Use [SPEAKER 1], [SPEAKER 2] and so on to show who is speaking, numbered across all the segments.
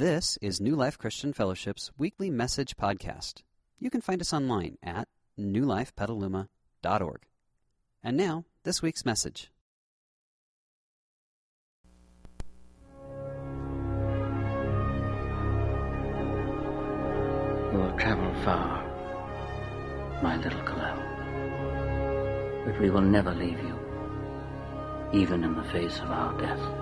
[SPEAKER 1] This is New Life Christian Fellowship's weekly message podcast. You can find us online at newlifepetaluma.org. And now, this week's message.
[SPEAKER 2] You will travel far, my little Kal-El. But we will never leave you, even in the face of our death.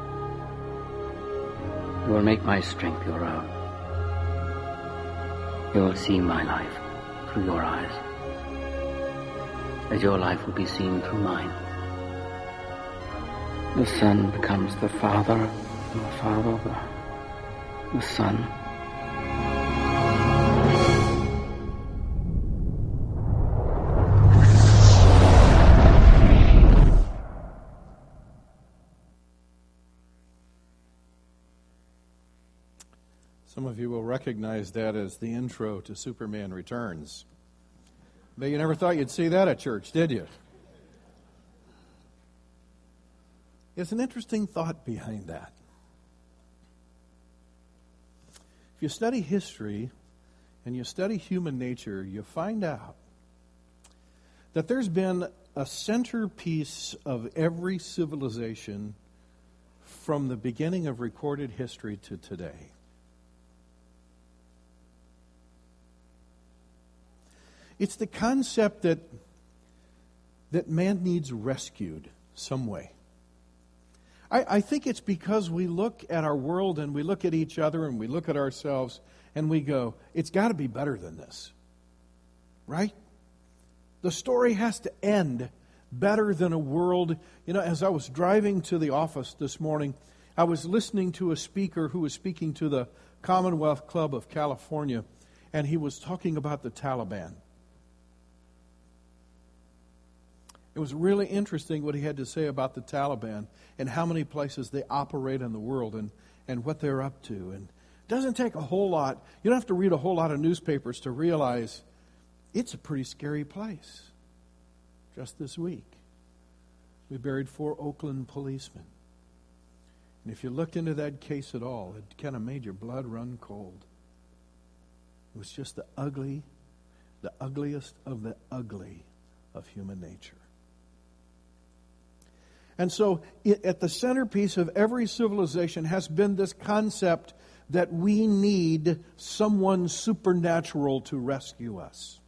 [SPEAKER 2] You will make my strength your own. You will see my life through your eyes, as your life will be seen through mine. The Son becomes the Father, and the Father the, the Son.
[SPEAKER 3] Recognize that as the intro to Superman Returns. But you never thought you'd see that at church, did you? It's an interesting thought behind that. If you study history and you study human nature, you find out that there's been a centerpiece of every civilization from the beginning of recorded history to today. It's the concept that, that man needs rescued some way. I, I think it's because we look at our world and we look at each other and we look at ourselves and we go, it's got to be better than this. Right? The story has to end better than a world. You know, as I was driving to the office this morning, I was listening to a speaker who was speaking to the Commonwealth Club of California, and he was talking about the Taliban. It was really interesting what he had to say about the Taliban and how many places they operate in the world and, and what they're up to. And it doesn't take a whole lot. You don't have to read a whole lot of newspapers to realize it's a pretty scary place. Just this week, we buried four Oakland policemen. And if you looked into that case at all, it kind of made your blood run cold. It was just the ugly, the ugliest of the ugly of human nature. And so, at the centerpiece of every civilization has been this concept that we need someone supernatural to rescue us.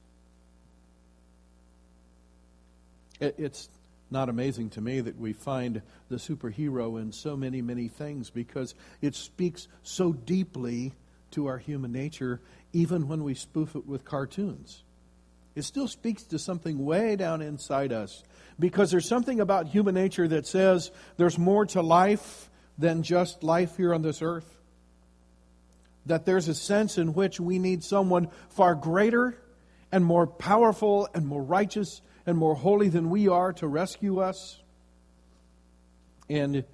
[SPEAKER 3] It's not amazing to me that we find the superhero in so many, many things because it speaks so deeply to our human nature, even when we spoof it with cartoons. It still speaks to something way down inside us because there's something about human nature that says there's more to life than just life here on this earth. That there's a sense in which we need someone far greater and more powerful and more righteous and more holy than we are to rescue us. And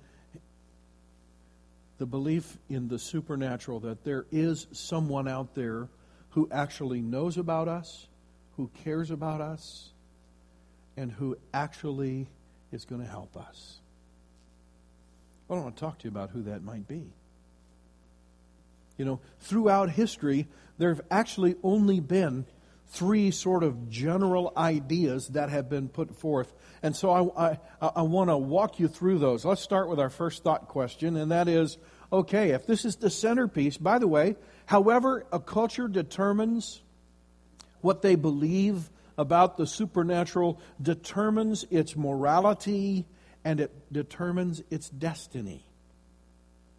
[SPEAKER 3] the belief in the supernatural that there is someone out there who actually knows about us, who cares about us, and who actually is going to help us. I want to talk to you about who that might be. You know, throughout history, there have actually only been three sort of general ideas that have been put forth. And so I, I, I want to walk you through those. Let's start with our first thought question, and that is okay, if this is the centerpiece, by the way, however a culture determines what they believe about the supernatural determines its morality and it determines its destiny.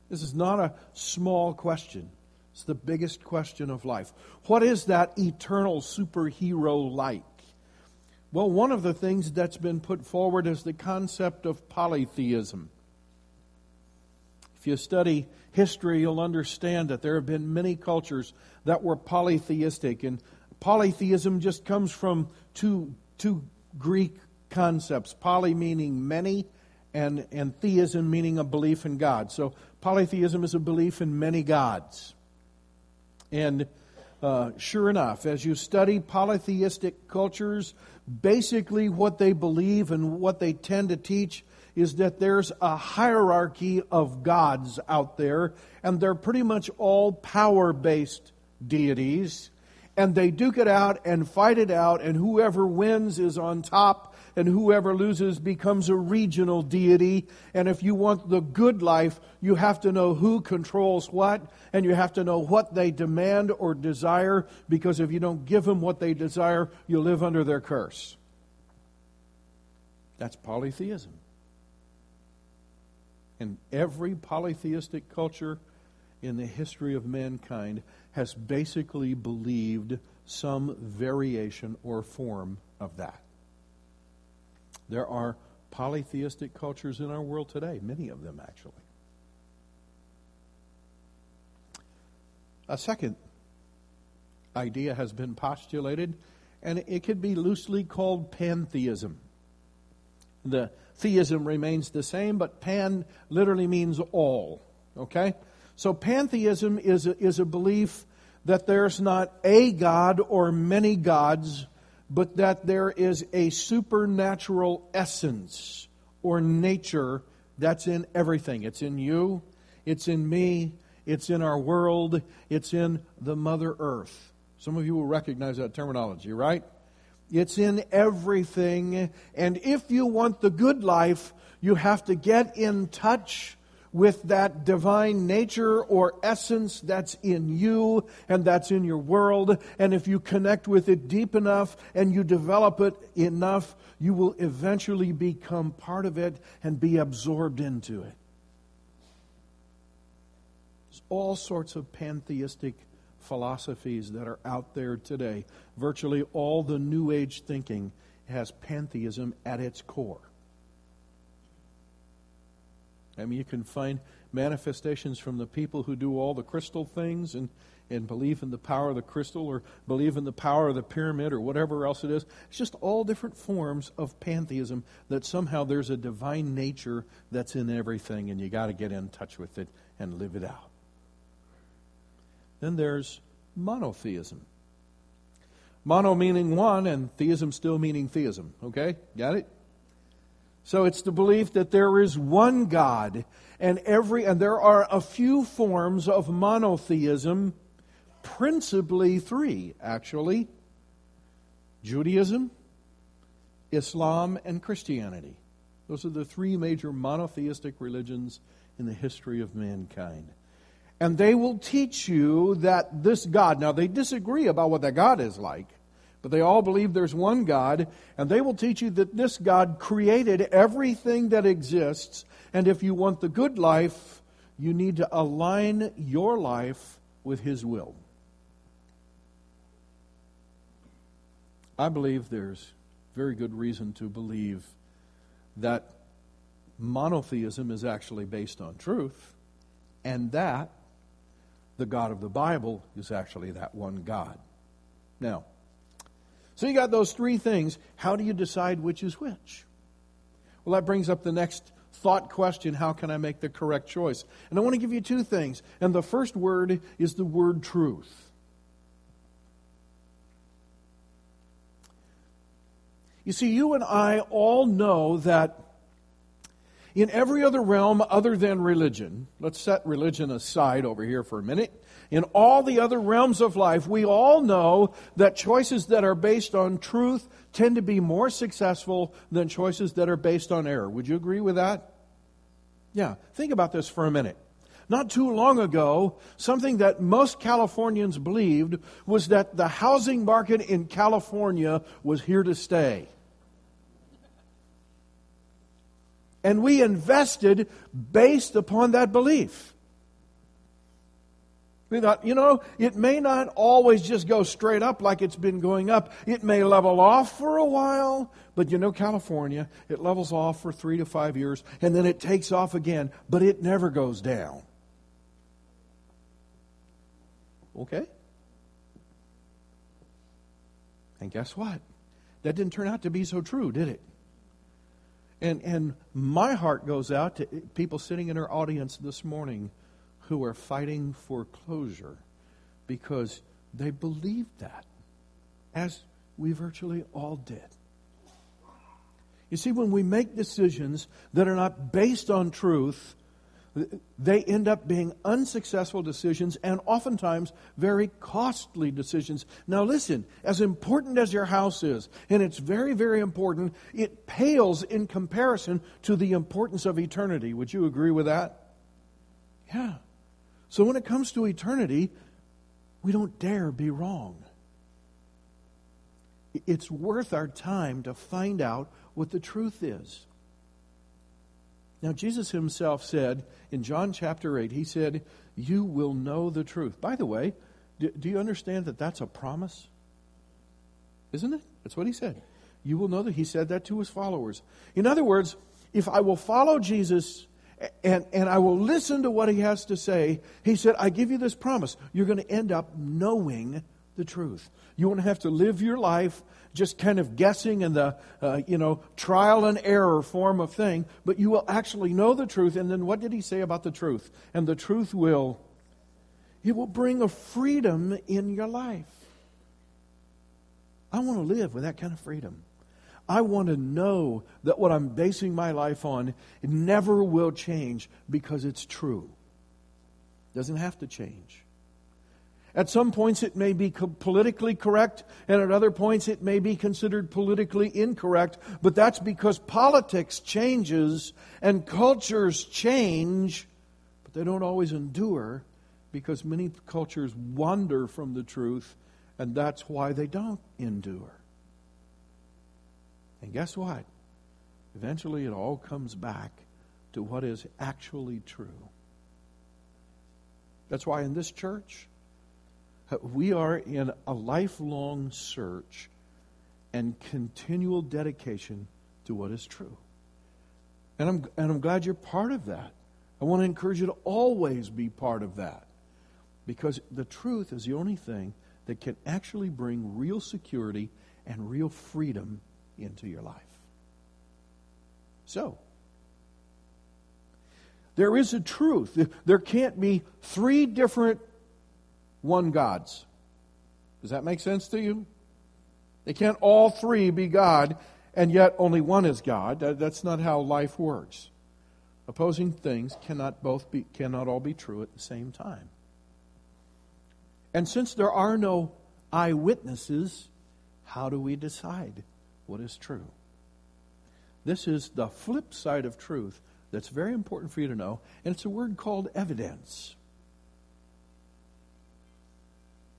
[SPEAKER 3] This is not a small question. It's the biggest question of life. What is that eternal superhero like? Well, one of the things that's been put forward is the concept of polytheism. If you study history, you'll understand that there have been many cultures that were polytheistic, and Polytheism just comes from two, two Greek concepts poly meaning many, and, and theism meaning a belief in God. So polytheism is a belief in many gods. And uh, sure enough, as you study polytheistic cultures, basically what they believe and what they tend to teach is that there's a hierarchy of gods out there, and they're pretty much all power based deities. And they duke it out and fight it out, and whoever wins is on top, and whoever loses becomes a regional deity. And if you want the good life, you have to know who controls what, and you have to know what they demand or desire, because if you don't give them what they desire, you live under their curse. That's polytheism. And every polytheistic culture in the history of mankind has basically believed some variation or form of that. There are polytheistic cultures in our world today, many of them actually. A second idea has been postulated, and it could be loosely called pantheism. The theism remains the same, but pan literally means all. Okay? So pantheism is a, is a belief that there's not a God or many gods, but that there is a supernatural essence or nature that's in everything. It's in you, it's in me, it's in our world, it's in the Mother Earth. Some of you will recognize that terminology, right? It's in everything. And if you want the good life, you have to get in touch with that divine nature or essence that's in you and that's in your world. And if you connect with it deep enough and you develop it enough, you will eventually become part of it and be absorbed into it. There's all sorts of pantheistic philosophies that are out there today. Virtually all the New Age thinking has pantheism at its core. I mean, you can find manifestations from the people who do all the crystal things and, and believe in the power of the crystal or believe in the power of the pyramid or whatever else it is. It's just all different forms of pantheism that somehow there's a divine nature that's in everything and you got to get in touch with it and live it out. Then there's monotheism. Mono meaning one, and theism still meaning theism. Okay? Got it? So it's the belief that there is one God, and every and there are a few forms of monotheism, principally three, actually. Judaism, Islam, and Christianity. Those are the three major monotheistic religions in the history of mankind. And they will teach you that this God, now they disagree about what that God is like, they all believe there's one God, and they will teach you that this God created everything that exists, and if you want the good life, you need to align your life with His will. I believe there's very good reason to believe that monotheism is actually based on truth, and that the God of the Bible is actually that one God. Now, so you got those three things. How do you decide which is which? Well, that brings up the next thought question how can I make the correct choice? And I want to give you two things. And the first word is the word truth. You see, you and I all know that in every other realm other than religion, let's set religion aside over here for a minute. In all the other realms of life, we all know that choices that are based on truth tend to be more successful than choices that are based on error. Would you agree with that? Yeah. Think about this for a minute. Not too long ago, something that most Californians believed was that the housing market in California was here to stay. And we invested based upon that belief. We thought, you know, it may not always just go straight up like it's been going up. It may level off for a while, but you know, California, it levels off for three to five years and then it takes off again, but it never goes down. Okay? And guess what? That didn't turn out to be so true, did it? And, and my heart goes out to people sitting in our audience this morning who are fighting for closure because they believed that, as we virtually all did. You see, when we make decisions that are not based on truth, they end up being unsuccessful decisions and oftentimes very costly decisions. Now, listen, as important as your house is, and it's very, very important, it pales in comparison to the importance of eternity. Would you agree with that? Yeah. So, when it comes to eternity, we don't dare be wrong. It's worth our time to find out what the truth is. Now, Jesus himself said in John chapter 8, he said, You will know the truth. By the way, do, you understand that that's a promise? Isn't it? That's what he said. You will know that he said that to his followers. In other words, if I will follow Jesus and, and I will listen to what he has to say, he said, I give you this promise. You're going to end up knowing the truth. You won't have to live your life just kind of guessing in the, uh, you know, trial and error form of thing, but you will actually know the truth. And then what did he say about the truth? And the truth will, it will bring a freedom in your life. I want to live with that kind of freedom. I want to know that what I'm basing my life on never will change because it's true. It Doesn't have to change. At some points, it may be politically correct, and at other points, it may be considered politically incorrect. But that's because politics changes and cultures change, but they don't always endure because many cultures wander from the truth, and that's why they don't endure. And guess what? Eventually, it all comes back to what is actually true. That's why in this church, uh, we are in a lifelong search and continual dedication to what is true. And I'm, and I'm glad you're part of that. I want to encourage you to always be part of that. Because the truth is the only thing that can actually bring real security and real freedom into your life. So, there is a truth. There can't be three different one gods. Does that make sense to you? They can't all three be God, and yet only one is God. That's not how life works. Opposing things cannot both be cannot all be true at the same time. And since there are no eyewitnesses, how do we decide what is true? This is the flip side of truth that's very important for you to know, and it's a word called evidence.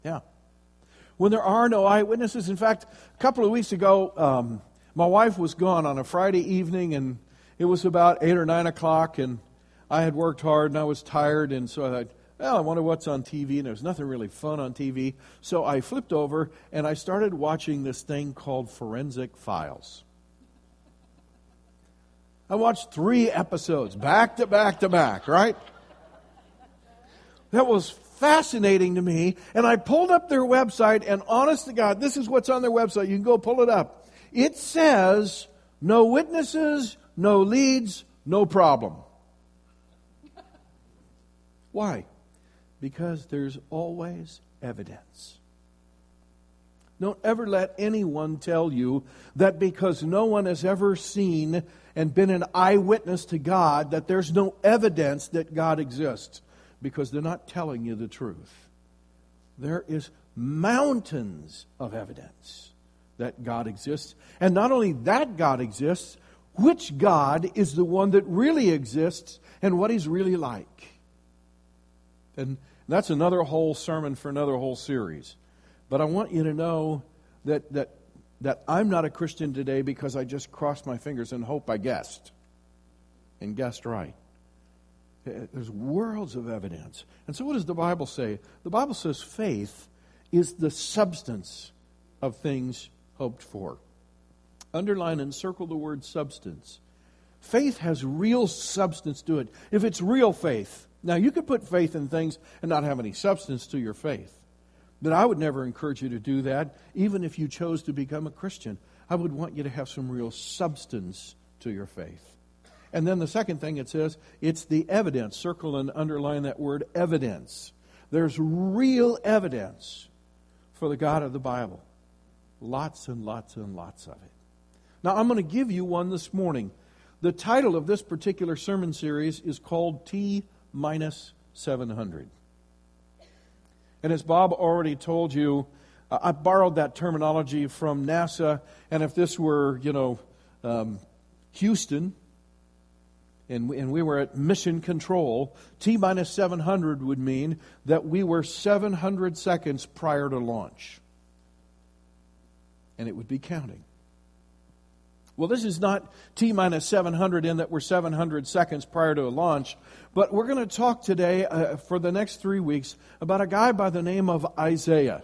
[SPEAKER 3] Yeah. When there are no eyewitnesses. In fact, a couple of weeks ago, um, my wife was gone on a Friday evening, and it was about 8 or 9 o'clock, and I had worked hard and I was tired, and so I well, I wonder what's on TV, and there's nothing really fun on TV. So I flipped over and I started watching this thing called Forensic Files. I watched three episodes, back to back to back, right? That was fascinating to me. And I pulled up their website, and honest to God, this is what's on their website. You can go pull it up. It says, no witnesses, no leads, no problem. Why? Because there's always evidence. Don't ever let anyone tell you that because no one has ever seen and been an eyewitness to God, that there's no evidence that God exists because they're not telling you the truth. There is mountains of evidence that God exists. And not only that God exists, which God is the one that really exists and what he's really like. And that's another whole sermon for another whole series. But I want you to know that, that, that I'm not a Christian today because I just crossed my fingers and hope I guessed and guessed right. Eh, there's worlds of evidence. And so, what does the Bible say? The Bible says faith is the substance of things hoped for. Underline and circle the word substance. Faith has real substance to it. If it's real faith, now you could put faith in things and not have any substance to your faith. But I would never encourage you to do that, even if you chose to become a Christian. I would want you to have some real substance to your faith. And then the second thing it says, it's the evidence. Circle and underline that word evidence. There's real evidence for the God of the Bible. Lots and lots and lots of it. Now, I'm going to give you one this morning. The title of this particular sermon series is called T minus 700. And as Bob already told you, I borrowed that terminology from NASA, and if this were, you know, um, Houston, and we, and we were at mission control, T minus 700 would mean that we were 700 seconds prior to launch. And it would be counting. Well, this is not T minus 700 in that we're 700 seconds prior to a launch, but we're going to talk today uh, for the next three weeks about a guy by the name of Isaiah.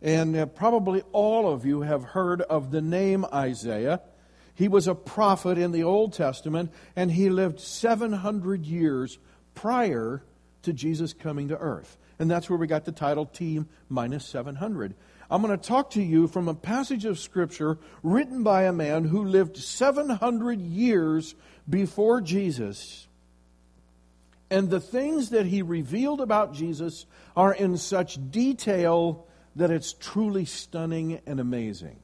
[SPEAKER 3] And uh, probably all of you have heard of the name Isaiah. He was a prophet in the Old Testament, and he lived 700 years prior to Jesus coming to earth. And that's where we got the title T minus 700. I'm going to talk to you from a passage of Scripture written by a man who lived 700 years before Jesus. And the things that he revealed about Jesus are in such detail that it's truly stunning and amazing.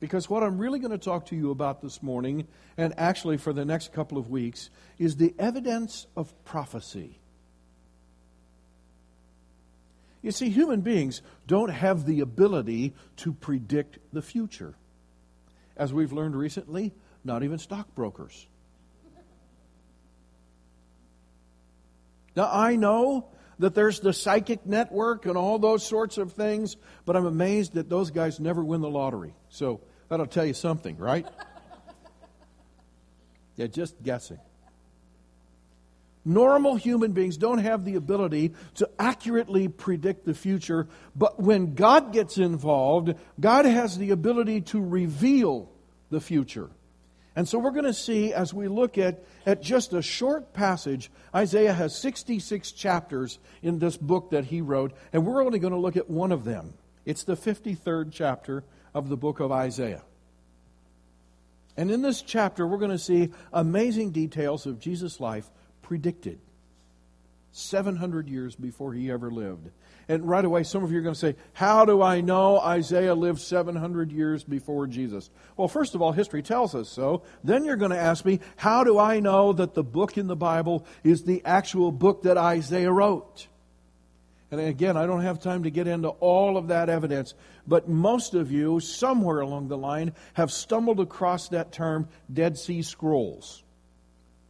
[SPEAKER 3] Because what I'm really going to talk to you about this morning, and actually for the next couple of weeks, is the evidence of prophecy. You see, human beings don't have the ability to predict the future. As we've learned recently, not even stockbrokers. Now, I know that there's the psychic network and all those sorts of things, but I'm amazed that those guys never win the lottery. So that'll tell you something, right? yeah, just guessing. Normal human beings don't have the ability to accurately predict the future, but when God gets involved, God has the ability to reveal the future. And so we're going to see as we look at, at just a short passage, Isaiah has 66 chapters in this book that he wrote, and we're only going to look at one of them. It's the 53rd chapter of the book of Isaiah. And in this chapter, we're going to see amazing details of Jesus' life predicted 700 years before he ever lived. And right away, some of you are going to say, How do I know Isaiah lived 700 years before Jesus? Well, first of all, history tells us so. Then you're going to ask me, How do I know that the book in the Bible is the actual book that Isaiah wrote? And again, I don't have time to get into all of that evidence, but most of you, somewhere along the line, have stumbled across that term Dead Sea Scrolls.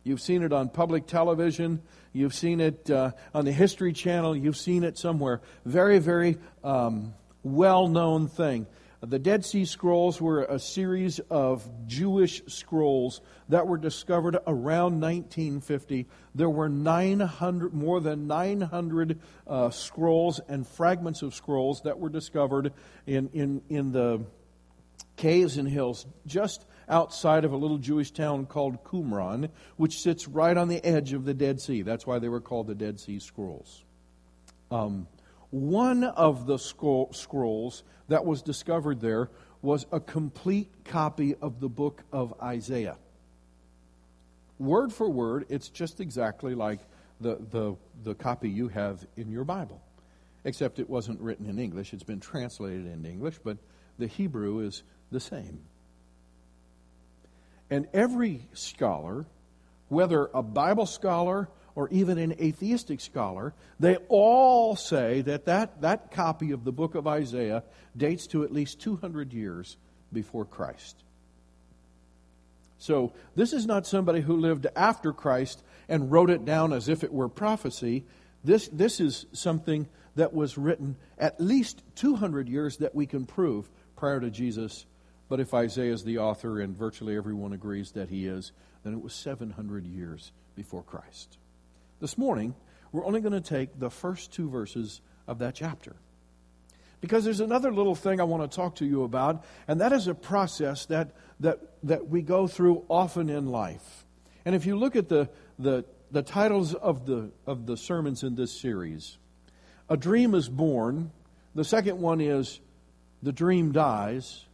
[SPEAKER 3] You've seen it on public television. You've seen it uh, on the History Channel. You've seen it somewhere. Very, very um, well known thing. The Dead Sea Scrolls were a series of Jewish scrolls that were discovered around 1950. There were 900, more than 900 uh, scrolls and fragments of scrolls that were discovered in, in, in the caves and hills just outside of a little Jewish town called Qumran, which sits right on the edge of the Dead Sea. That's why they were called the Dead Sea Scrolls. Um, one of the scrolls that was discovered there was a complete copy of the book of Isaiah. Word for word, it's just exactly like the, the, the copy you have in your Bible, except it wasn't written in English. It's been translated into English, but the Hebrew is the same. And every scholar, whether a Bible scholar or even an atheistic scholar, they all say that that, that copy of the book of Isaiah dates to at least 200 years before Christ. So, this is not somebody who lived after Christ and wrote it down as if it were prophecy. This, this is something that was written at least 200 years that we can prove prior to Jesus but if Isaiah is the author, and virtually everyone agrees that he is, then it was 700 years before Christ. This morning, we're only going to take the first two verses of that chapter. Because there's another little thing I want to talk to you about, and that is a process that, that, that we go through often in life. And if you look at the, the, the titles of the, of the sermons in this series, A Dream is Born, the second one is The Dream Dies,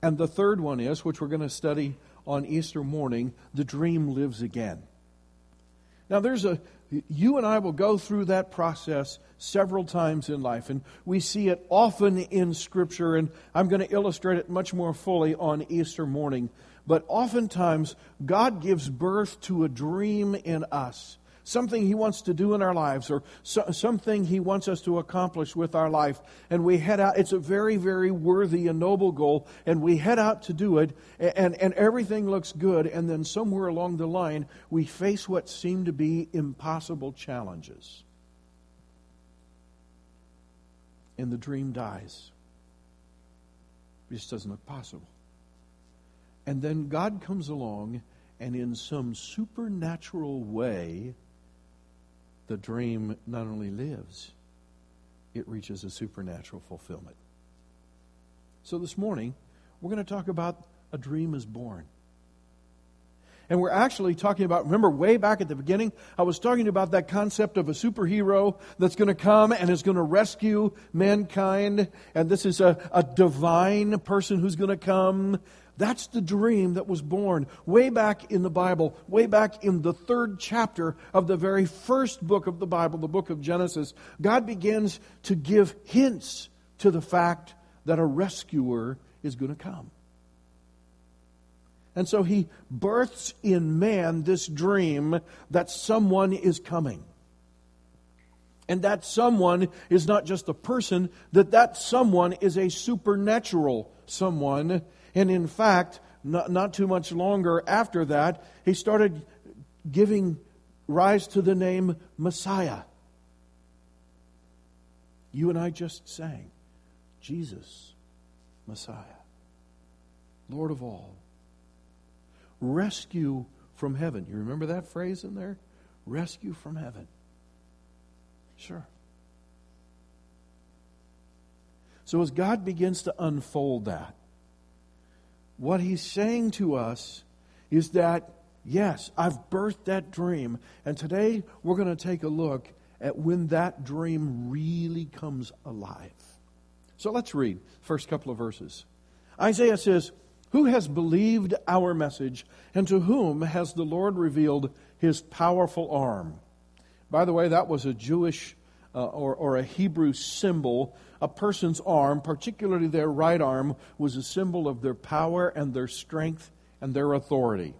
[SPEAKER 3] and the third one is, which we're going to study on Easter morning, the dream lives again. Now, there's a you and I will go through that process several times in life, and we see it often in Scripture, and I'm going to illustrate it much more fully on Easter morning. But oftentimes, God gives birth to a dream in us something He wants to do in our lives, or so, something He wants us to accomplish with our life. And we head out. It's a very, very worthy and noble goal, and we head out to do it, and, and everything looks good. And then somewhere along the line, we face what seem to be impossible challenges. And the dream dies. It just doesn't look possible. And then God comes along and in some supernatural way the dream not only lives, it reaches a supernatural fulfillment. So this morning, we're going to talk about a dream is born. And we're actually talking about, remember, way back at the beginning, I was talking about that concept of a superhero that's going to come and is going to rescue mankind. And this is a, a divine person who's going to come that's the dream that was born way back in the Bible, way back in the third chapter of the very first book of the Bible, the book of Genesis. God begins to give hints to the fact that a rescuer is going to come. And so he births in man this dream that someone is coming. And that someone is not just a person, that that someone is a supernatural someone and in fact, not, not too much longer after that, he started giving rise to the name Messiah. You and I just sang Jesus, Messiah, Lord of all. Rescue from heaven. You remember that phrase in there? Rescue from heaven. Sure. So as God begins to unfold that, what he's saying to us is that, yes, I've birthed that dream. And today we're going to take a look at when that dream really comes alive. So let's read first couple of verses. Isaiah says, Who has believed our message, and to whom has the Lord revealed his powerful arm? By the way, that was a Jewish uh, or, or a Hebrew symbol a person's arm, particularly their right arm, was a symbol of their power and their strength and their authority.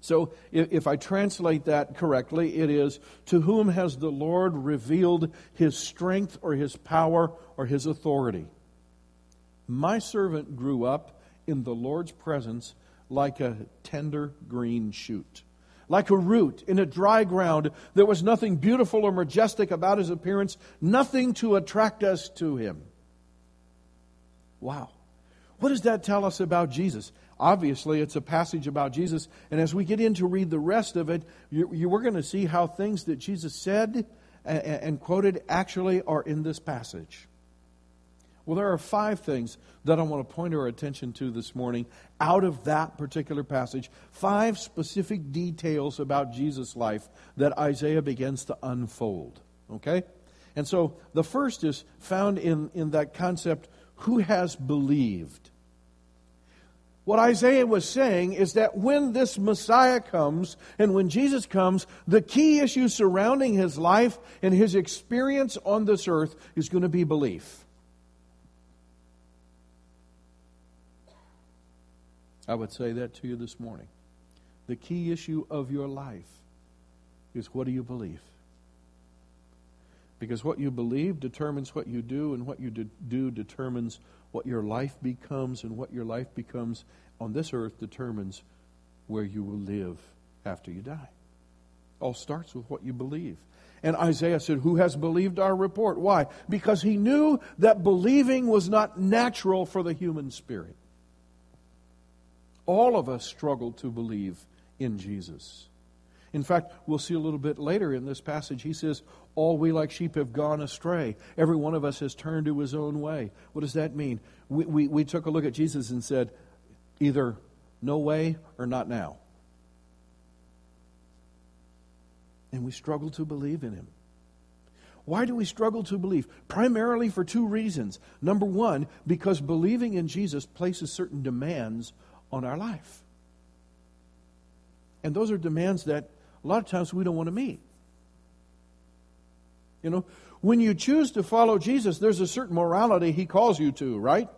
[SPEAKER 3] So, if I translate that correctly, it is To whom has the Lord revealed his strength or his power or his authority? My servant grew up in the Lord's presence like a tender green shoot like a root in a dry ground. There was nothing beautiful or majestic about his appearance, nothing to attract us to him. Wow. What does that tell us about Jesus? Obviously, it's a passage about Jesus, and as we get in to read the rest of it, you, you, we're going to see how things that Jesus said and, and quoted actually are in this passage. Well, there are five things that I want to point our attention to this morning out of that particular passage. Five specific details about Jesus' life that Isaiah begins to unfold. Okay? And so the first is found in, in that concept who has believed? What Isaiah was saying is that when this Messiah comes and when Jesus comes, the key issue surrounding his life and his experience on this earth is going to be belief. I would say that to you this morning. The key issue of your life is what do you believe? Because what you believe determines what you do, and what you do determines what your life becomes, and what your life becomes on this earth determines where you will live after you die. All starts with what you believe. And Isaiah said, Who has believed our report? Why? Because he knew that believing was not natural for the human spirit. All of us struggle to believe in Jesus. In fact, we'll see a little bit later in this passage, he says, All we like sheep have gone astray. Every one of us has turned to his own way. What does that mean? We, we, we took a look at Jesus and said, Either no way or not now. And we struggle to believe in him. Why do we struggle to believe? Primarily for two reasons. Number one, because believing in Jesus places certain demands on our life. And those are demands that a lot of times we don't want to meet. You know, when you choose to follow Jesus, there's a certain morality he calls you to, right?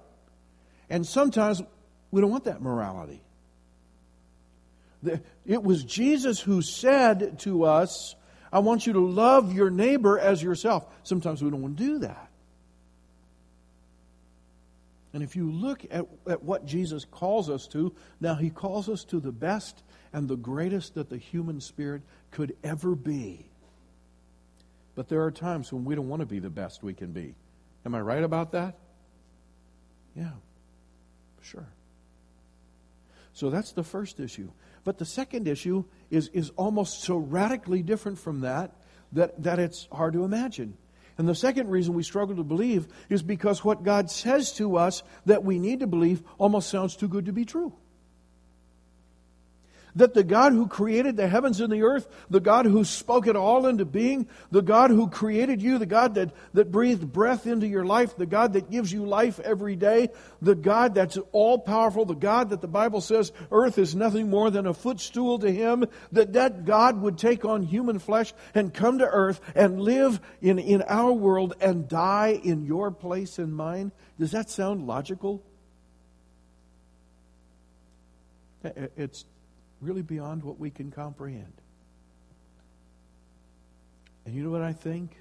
[SPEAKER 3] And sometimes we don't want that morality. It was Jesus who said to us, I want you to love your neighbor as yourself. Sometimes we don't want to do that. And if you look at, at what Jesus calls us to, now he calls us to the best and the greatest that the human spirit could ever be. But there are times when we don't want to be the best we can be. Am I right about that? Yeah, sure. So that's the first issue. But the second issue is, is almost so radically different from that, that that it's hard to imagine. And the second reason we struggle to believe is because what God says to us that we need to believe almost sounds too good to be true that the God who created the heavens and the earth, the God who spoke it all into being, the God who created you, the God that, that breathed breath into your life, the God that gives you life every day, the God that's all powerful, the God that the Bible says earth is nothing more than a footstool to him, that that God would take on human flesh and come to earth and live in, in our world and die in your place and mine. Does that sound logical? It's really beyond what we can comprehend. And you know what I think?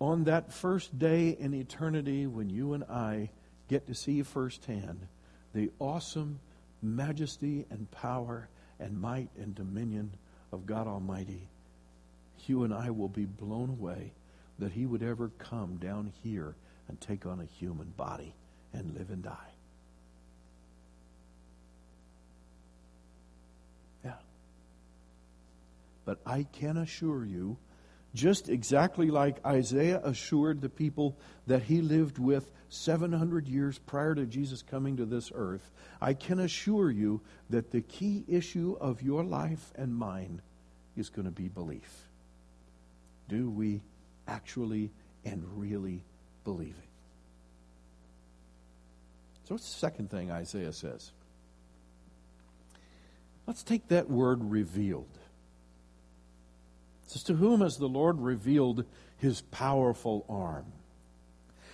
[SPEAKER 3] On that first day in eternity when you and I get to see firsthand the awesome majesty and power and might and dominion of God Almighty, you and I will be blown away that He would ever come down here and take on a human body and live and die. But I can assure you, just exactly like Isaiah assured the people that he lived with 700 years prior to Jesus coming to this earth, I can assure you that the key issue of your life and mine is going to be belief. Do we actually and really believe it? So, what's the second thing Isaiah says? Let's take that word revealed says, To whom has the Lord revealed his powerful arm?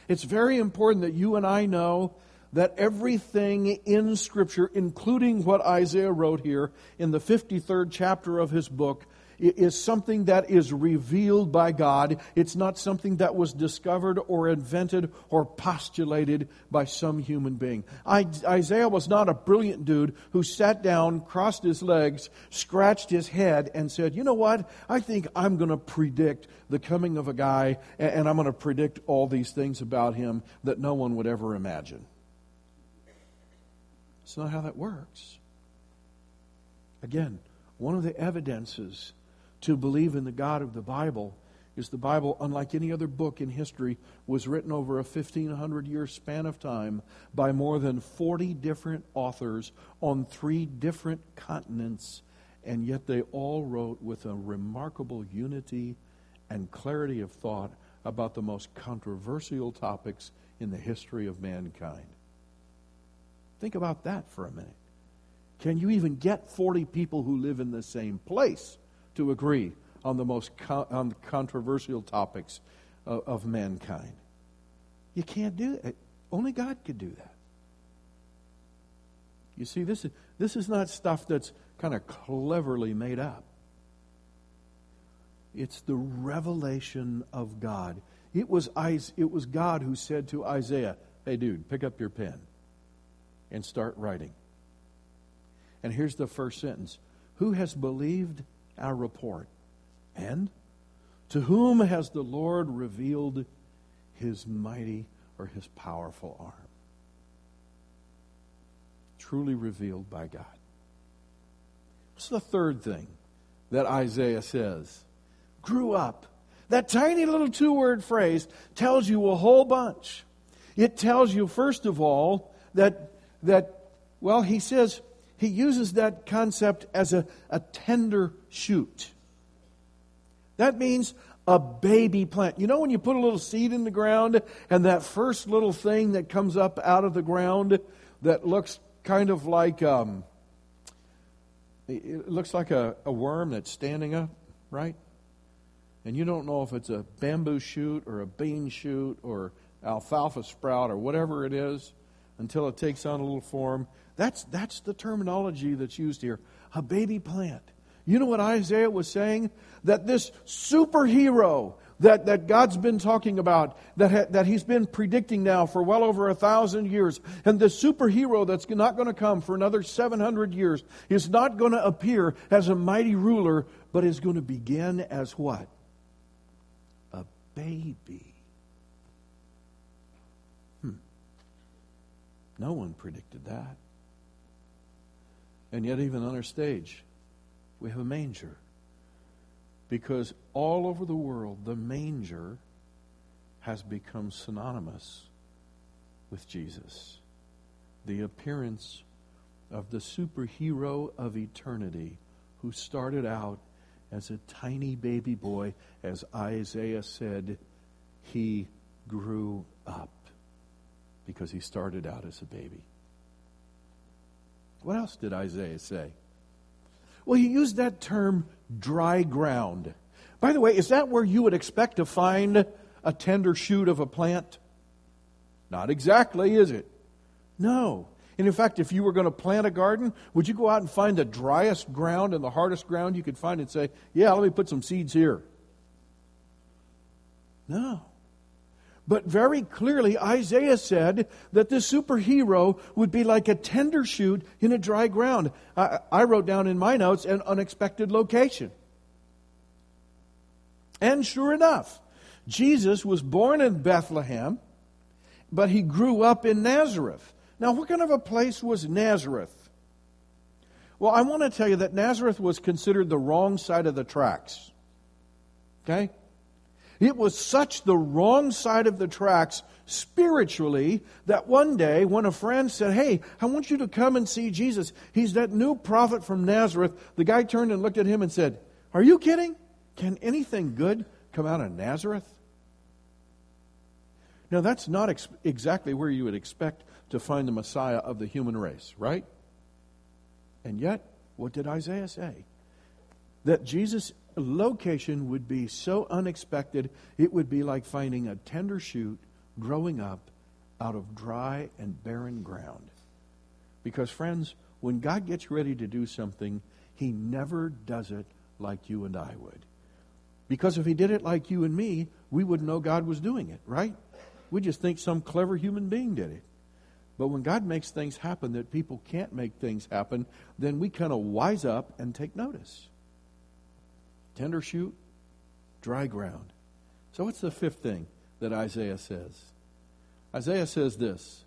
[SPEAKER 3] It's very important that you and I know that everything in Scripture, including what Isaiah wrote here in the 53rd chapter of his book, is something that is revealed by God. It's not something that was discovered or invented or postulated by some human being. Isaiah was not a brilliant dude who sat down, crossed his legs, scratched his head, and said, You know what? I think I'm going to predict the coming of a guy, and I'm going to predict all these things about him that no one would ever imagine. It's not how that works. Again, one of the evidences to believe in the God of the Bible is the Bible, unlike any other book in history, was written over a 1,500 year span of time by more than 40 different authors on three different continents, and yet they all wrote with a remarkable unity and clarity of thought about the most controversial topics in the history of mankind. Think about that for a minute. Can you even get 40 people who live in the same place? To agree on the most on the controversial topics of, of mankind. You can't do it. Only God could do that. You see, this is, this is not stuff that's kind of cleverly made up. It's the revelation of God. It was, it was God who said to Isaiah, Hey, dude, pick up your pen and start writing. And here's the first sentence Who has believed our report. And to whom has the Lord revealed his mighty or his powerful arm? Truly revealed by God. What's the third thing that Isaiah says? Grew up. That tiny little two word phrase tells you a whole bunch. It tells you, first of all, that, that well, he says, he uses that concept as a, a tender shoot. That means a baby plant. You know when you put a little seed in the ground and that first little thing that comes up out of the ground that looks kind of like um, it looks like a, a worm that's standing up, right? and you don't know if it's a bamboo shoot or a bean shoot or alfalfa sprout or whatever it is until it takes on a little form. That's, that's the terminology that's used here. A baby plant. You know what Isaiah was saying? That this superhero that, that God's been talking about, that, ha, that He's been predicting now for well over a thousand years, and the superhero that's not going to come for another 700 years is not going to appear as a mighty ruler, but is going to begin as what? A baby. No one predicted that. And yet, even on our stage, we have a manger. Because all over the world, the manger has become synonymous with Jesus. The appearance of the superhero of eternity who started out as a tiny baby boy, as Isaiah said, he grew up because he started out as a baby. What else did Isaiah say? Well, he used that term dry ground. By the way, is that where you would expect to find a tender shoot of a plant? Not exactly, is it? No. And in fact, if you were going to plant a garden, would you go out and find the driest ground and the hardest ground you could find and say, yeah, let me put some seeds here? No. But very clearly, Isaiah said that this superhero would be like a tender shoot in a dry ground. I, I, wrote down in my notes an unexpected location. And sure enough, Jesus was born in Bethlehem, but he grew up in Nazareth. Now, what kind of a place was Nazareth? Well, I want to tell you that Nazareth was considered the wrong side of the tracks. Okay? It was such the wrong side of the tracks spiritually that one day when a friend said, Hey, I want you to come and see Jesus. He's that new prophet from Nazareth. The guy turned and looked at him and said, Are you kidding? Can anything good come out of Nazareth? Now, that's not ex- exactly where you would expect to find the Messiah of the human race, right? And yet, what did Isaiah say? That Jesus' location would be so unexpected, it would be like finding a tender shoot growing up out of dry and barren ground. Because, friends, when God gets ready to do something, He never does it like you and I would. Because if He did it like you and me, we wouldn't know God was doing it, right? We just think some clever human being did it. But when God makes things happen that people can't make things happen, then we kind of wise up and take notice tender shoot, dry ground. So, what's the fifth thing that Isaiah says? Isaiah says this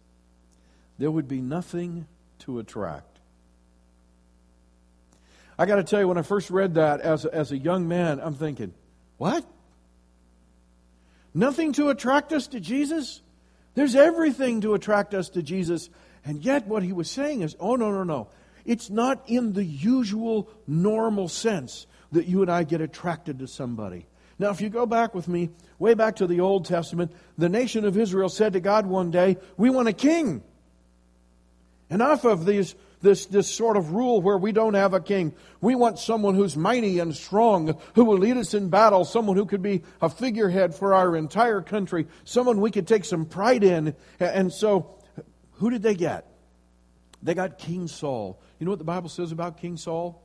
[SPEAKER 3] there would be nothing to attract. I got to tell you, when I first read that as a, as a young man, I'm thinking, what? Nothing to attract us to Jesus? There's everything to attract us to Jesus. And yet, what he was saying is, oh, no, no, no. It's not in the usual, normal sense that you and I get attracted to somebody. Now, if you go back with me, way back to the Old Testament, the nation of Israel said to God one day, We want a king. Enough of these, this, this sort of rule where we don't have a king. We want someone who's mighty and strong, who will lead us in battle, someone who could be a figurehead for our entire country, someone we could take some pride in. And so, who did they get? They got King Saul. You know what the Bible says about King Saul?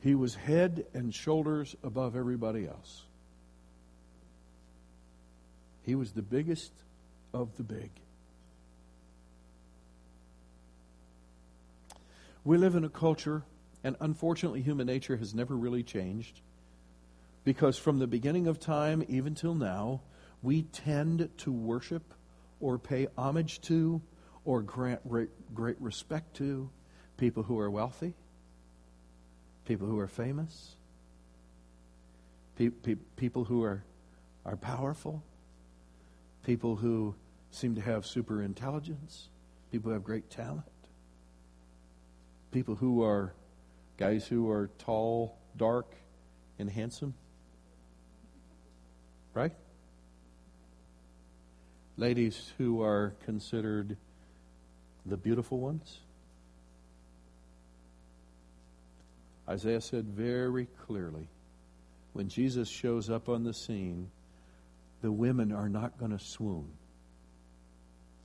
[SPEAKER 3] He was head and shoulders above everybody else. He was the biggest of the big. We live in a culture, and unfortunately, human nature has never really changed. Because from the beginning of time, even till now, we tend to worship or pay homage to or grant great respect to people who are wealthy people who are famous, pe- pe- people who are, are powerful, people who seem to have super intelligence, people who have great talent, people who are guys who are tall, dark, and handsome. Right? Ladies who are considered the beautiful ones. Isaiah said very clearly when Jesus shows up on the scene, the women are not going to swoon.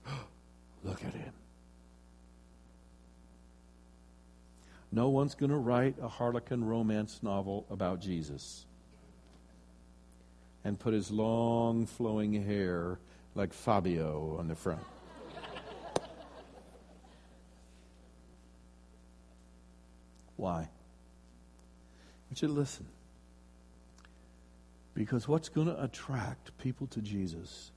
[SPEAKER 3] Look at him. No one's going to write a harlequin romance novel about Jesus and put his long flowing hair like Fabio on the front. Why? Want you listen. Because what's going to attract people to Jesus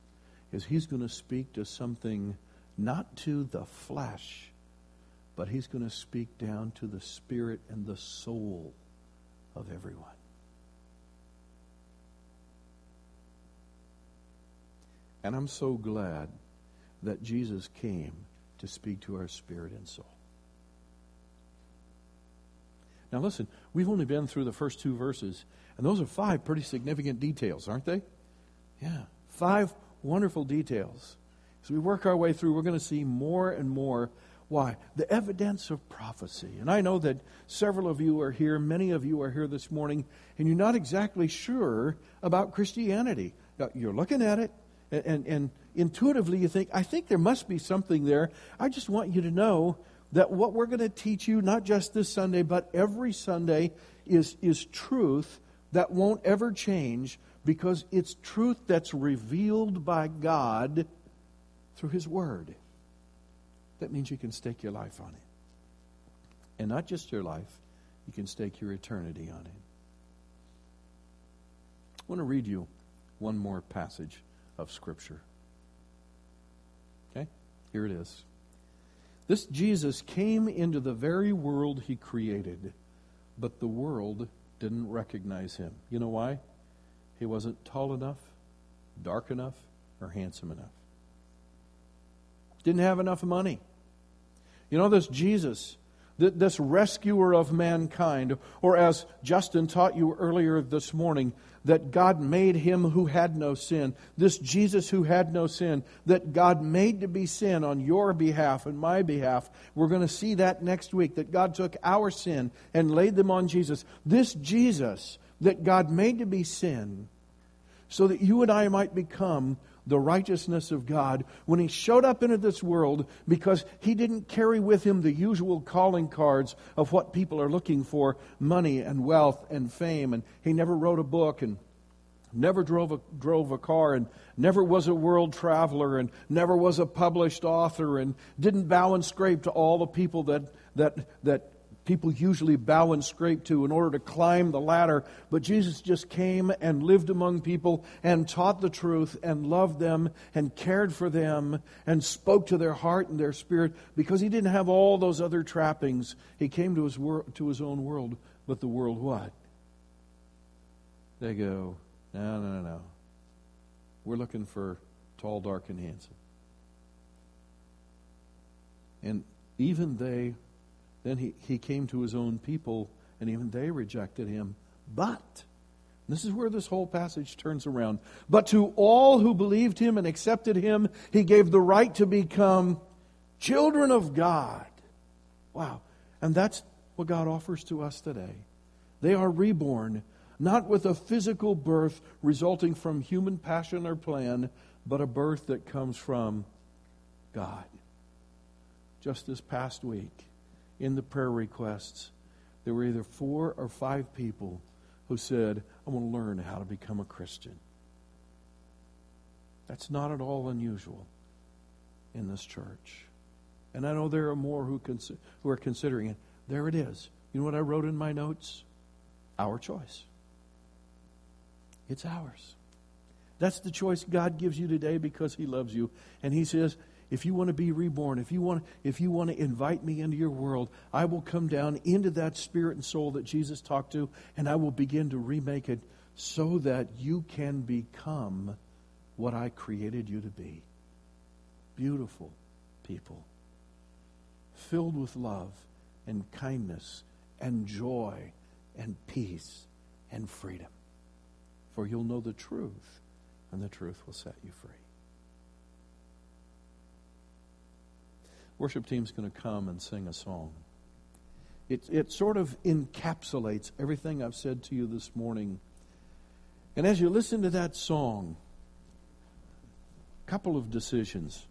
[SPEAKER 3] is he's going to speak to something not to the flesh, but he's going to speak down to the spirit and the soul of everyone. And I'm so glad that Jesus came to speak to our spirit and soul. Now, listen, we've only been through the first two verses, and those are five pretty significant details, aren't they? Yeah, five wonderful details. As we work our way through, we're going to see more and more. Why? The evidence of prophecy. And I know that several of you are here, many of you are here this morning, and you're not exactly sure about Christianity. You're looking at it, and, and, and intuitively you think, I think there must be something there. I just want you to know that what we're going to teach you, not just this Sunday, but every Sunday, is, is truth that won't ever change because it's truth that's revealed by God through His Word. That means you can stake your life on it. And not just your life, you can stake your eternity on it. I want to read you one more passage of Scripture. Okay? Here it is. This Jesus came into the very world he created, but the world didn't recognize him. You know why? He wasn't tall enough, dark enough, or handsome enough. Didn't have enough money. You know, this Jesus, this rescuer of mankind, or as Justin taught you earlier this morning, that God made him who had no sin, this Jesus who had no sin, that God made to be sin on your behalf and my behalf. We're going to see that next week, that God took our sin and laid them on Jesus. This Jesus that God made to be sin, so that you and I might become the righteousness of God when he showed up into this world because he didn't carry with him the usual calling cards of what people are looking for money and wealth and fame. And he never wrote a book and never drove a, drove a car and never was a world traveler and never was a published author and didn't bow and scrape to all the people that, that, that people usually bow and scrape to in order to climb the ladder. But Jesus just came and lived among people and taught the truth and loved them and cared for them and spoke to their heart and their spirit because he didn't have all those other trappings. He came to his, wor- to his own world, but the world what? They go, no, no, no, no. We're looking for tall, dark, and handsome. And even they then he, he came to his own people, and even they rejected him. But, this is where this whole passage turns around. But to all who believed him and accepted him, he gave the right to become children of God. Wow. And that's what God offers to us today. They are reborn, not with a physical birth resulting from human passion or plan, but a birth that comes from God. Just this past week, in the prayer requests, there were either four or five people who said, I want to learn how to become a Christian. That's not at all unusual in this church. And I know there are more who, cons- who are considering it. There it is. You know what I wrote in my notes? Our choice. It's ours. That's the choice God gives you today because He loves you. And He says, if you want to be reborn, if you want, if you want to invite me into your world, I will come down into that spirit and soul that Jesus talked to, and I will begin to remake it so that you can become what I created you to be. Beautiful people, filled with love and kindness and joy and peace and freedom. For you'll know the truth, and the truth will set you free. Worship team's going to come and sing a song. It, it sort of encapsulates everything I've said to you this morning And as you listen to that song, a couple of decisions.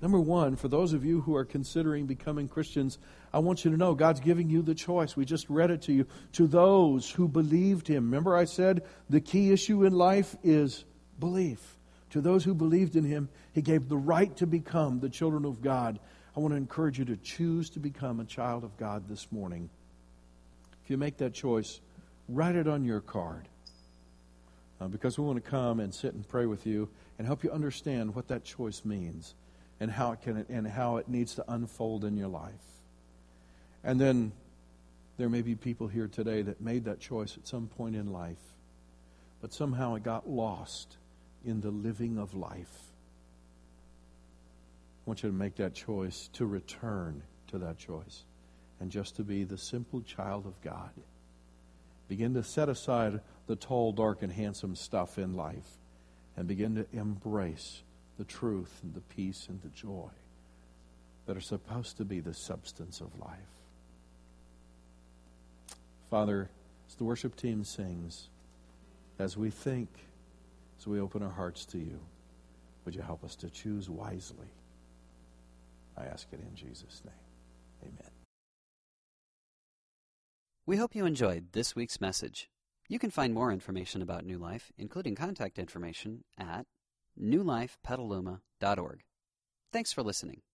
[SPEAKER 3] Number one, for those of you who are considering becoming Christians, I want you to know God's giving you the choice. We just read it to you. To those who believed Him. Remember, I said the key issue in life is belief. To those who believed in Him, He gave the right to become the children of God. I want to encourage you to choose to become a child of God this morning. If you make that choice, write it on your card. Uh, because we want to come and sit and pray with you and help you understand what that choice means and how it can and how it needs to unfold in your life. And then there may be people here today that made that choice at some point in life, but somehow it got lost in the living of life. Want you to make that choice to return to that choice and just to be the simple child of God. Begin to set aside the tall, dark, and handsome stuff in life and begin to embrace the truth and the peace and the joy that are supposed to be the substance of life. Father, as the worship team sings, as we think, as we open our hearts to you, would you help us to choose wisely? I ask it in Jesus' name. Amen.
[SPEAKER 1] We hope you enjoyed this week's message. You can find more information about New Life, including contact information, at newlifepetaluma.org. Thanks for listening.